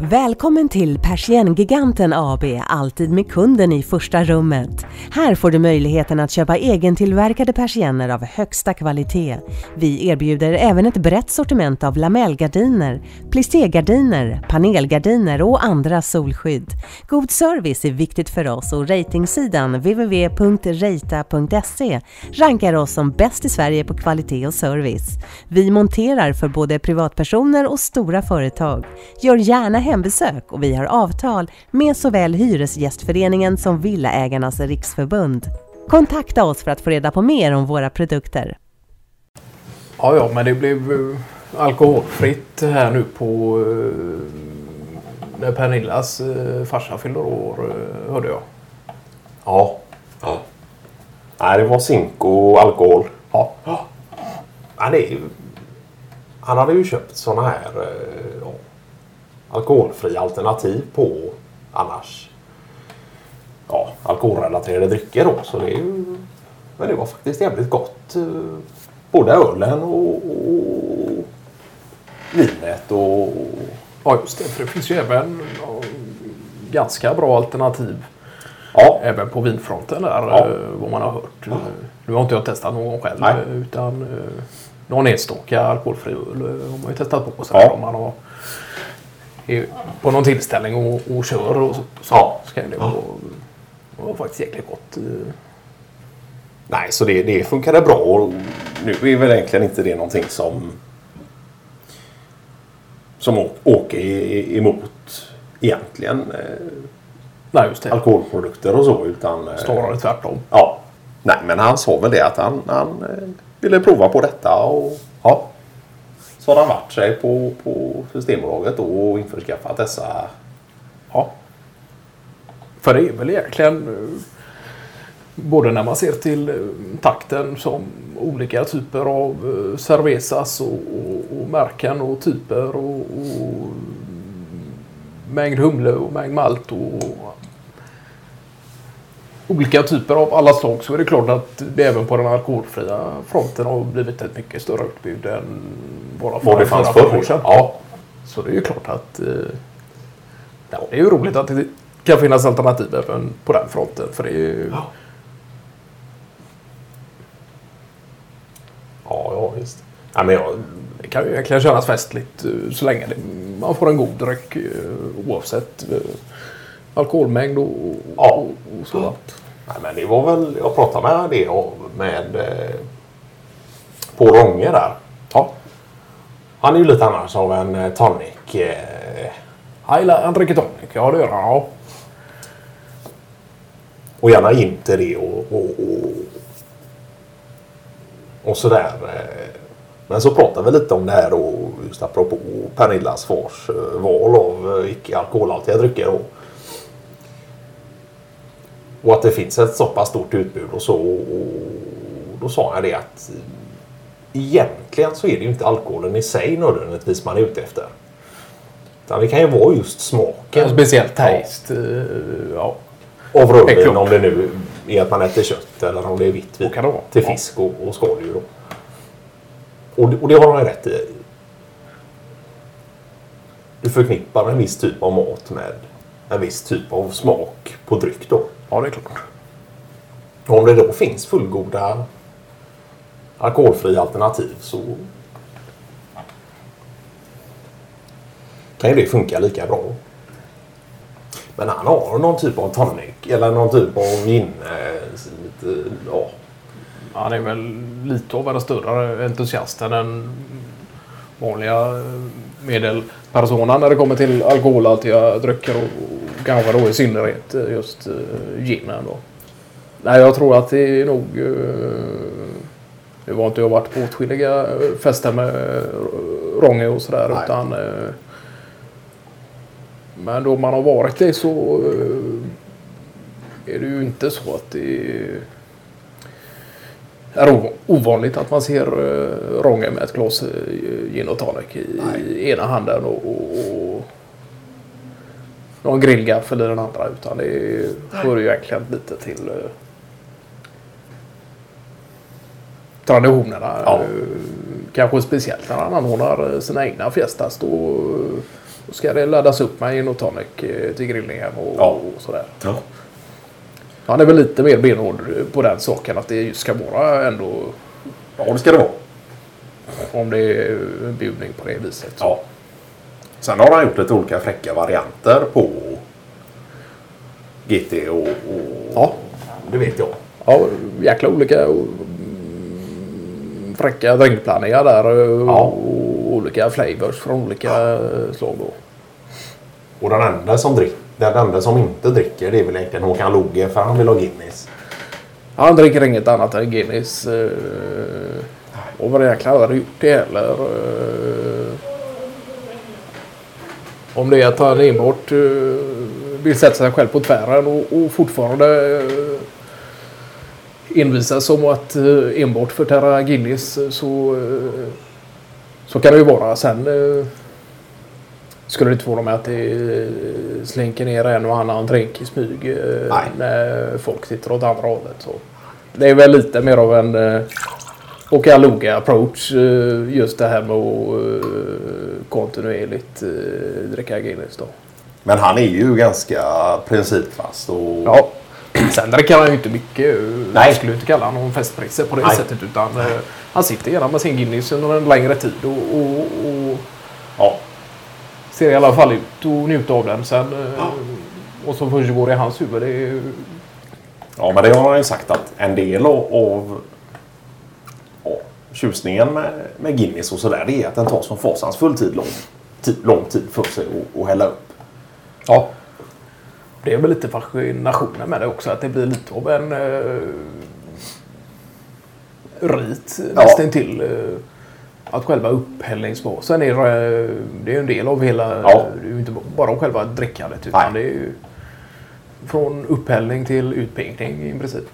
Välkommen till Persiengiganten AB, alltid med kunden i första rummet. Här får du möjligheten att köpa egentillverkade persienner av högsta kvalitet. Vi erbjuder även ett brett sortiment av lamellgardiner, plisségardiner, panelgardiner och andra solskydd. God service är viktigt för oss och ratingsidan www.reita.se rankar oss som bäst i Sverige på kvalitet och service. Vi monterar för både privatpersoner och stora företag. Gör gärna hembesök och vi har avtal med såväl Hyresgästföreningen som Villaägarnas riksförbund. Kontakta oss för att få reda på mer om våra produkter. Ja, ja, men det blev uh, alkoholfritt här nu på uh, när Pernillas uh, farsa fyller år, hörde jag. Ja. ja. Nej, det var zink och alkohol. Ja. Ja, det är. Han hade ju köpt såna här eh, ja, alkoholfria alternativ på annars ja, alkoholrelaterade drycker då. Så det är ju... Men det var faktiskt jävligt gott. eh, Både ölen och, och vinet och... ja, just det. För det finns ju även ja, ganska bra alternativ Ja, även på vinfronten där, Ja. uh, vad man har hört. Uh, nu har inte jag testat någon själv, Nej. utan uh, någon enstaka alkoholfri öl har man ju testat på. Så Ja. om man har på någon tillställning och, och kör och så, Ja. ska det vara, vara faktiskt jäkligt gott. Uh, Nej, så det, det funkade bra. Och nu är väl egentligen inte det någonting som som Å- Åke är emot egentligen. Eh, nej, just det. alkoholprodukter och så. Utan, eh, Snarare tvärtom. Ja. Nej, men han sa väl det att han, han eh, ville prova på detta. Och ja. Så har han varit sig på, på Systembolaget då och införskaffat dessa. Ja. För det är väl egentligen eh, både när man ser till eh, takten som olika typer av eh, cervezas och, och, och märken och typer och, och mängd humle och mängd malt och olika typer av alla slag så är det klart att det även på den alkoholfria fronten har blivit ett mycket större utbud än bara för Vad det fanns fem år förr. sedan. Ja. Så det är ju klart att eh, ja, det är ju roligt att det kan finnas alternativ även på den fronten. För det är ju, Ja. Ja, ja visst. Ja, men jag, det kan ju egentligen kännas festligt eh, så länge det, man får en god dryck eh, oavsett eh, alkoholmängd och, och, Ja. och, och sådant. Nej, men det var väl, jag pratade med det med eh, på Rånge där. Han är ju lite annars av en eh, tonic. Eh, Jag gillar han dricker tonic. Ja, det gör han. Ja. och gärna inte det och, och, och, och sådär. Eh. Men så pratade vi lite om det här och just apropå Pernillas fars eh, val av eh, icke alkoholhaltiga drycker. Och, och att det finns ett så pass stort utbud och så. Och då sa jag det att egentligen så är det ju inte alkoholen i sig nödvändigtvis man är ute efter. Utan det kan ju vara just smaken. En speciell taste. eh, Ja. Av Det är rödvin om det nu är att man äter kött eller om det är vitt vin till Ja. fisk och, och skaldjur. Och, och det har de rätt i. Du förknippar en viss typ av mat med en viss typ av smak på dryck då. ja, det är klart. Och om det då finns fullgoda alkoholfria alternativ så kan ju det funka lika bra. Men han har någon typ av tonic eller någon typ av gin. Lite, ja. Han är väl lite av en större entusiast än den vanliga eh, medelpersonen när det kommer till alkoholhaltiga drycker och kanske då i synnerhet eh, just eh, ginen. Då. Nej, jag tror att det är nog... Nu var inte jag varit på åtskilliga eh, fester med eh, Rånge och sådär Nej. utan... eh, Men då man har varit det så är det ju inte så att det är ov- ovanligt att man ser Rånge med ett glas gin och tonic i, ena handen och, och, och någon grillgaffel i den andra. Utan det hör ju egentligen lite till traditionerna. Ja. Eh, Kanske speciellt när han anordnar eh, sina egna fiestas. Då, Då ska det laddas upp med gin och tonic eh, till grillningen och, Ja. och sådär. Ja. Han är väl lite mer benhård på den saken att det ska vara ändå ja, det ska det vara. om det är en bjudning på det viset. Ja. Sen har han gjort lite olika fräcka varianter på GT och, och Ja. det vet jag. Ja, jäkla olika fräcka drinkblandningar där och, Ja. och olika flavors från olika eh, slag då. Och den enda som, drick, den enda som inte dricker det är väl egentligen Håkan Logge för han vill ha Guinness. Han dricker inget annat än Guinness. eh, Och vad jäklar hade gjort det heller. eh. Om det är att han enbart eh, vill sätta sig själv på tvären och, och fortfarande eh, envisas om att eh, enbart förtära Guinness eh, så, eh, så kan det ju vara. Sen skulle det inte förvåna mig att det slinker ner en och annan drink i smyg Nej. när folk sitter åt andra hållet. Så. Det är väl lite mer av en Åka Loga approach. Just det här med att kontinuerligt dricka Guinness då. Men han är ju ganska principfast. Och... Ja. Sen dricker han ju inte mycket. Nej. Jag skulle inte kalla honom festprisse på det Nej. sättet. Utan eh, han sitter gärna med sin Guinness under en längre tid. Och, och, och Ja. ser i alla fall ut och njuter av den. Sen, eh, Och som går i hans huvud. Är ja, men det har han ju sagt att en del av, ja, tjusningen med, med Guinness och sådär det är att den tar som fasansfull tid lång, tid, lång tid för sig att hälla upp. Ja. Det är väl lite fascinationen med det också. Att det blir lite av en eh, rit Ja. nästintill. Eh, att själva upphällningsbasen är, eh, det är en del av hela... Ja. Det är ju inte bara själva drickandet utan Nej. det är ju från upphällning till utpinkning i princip.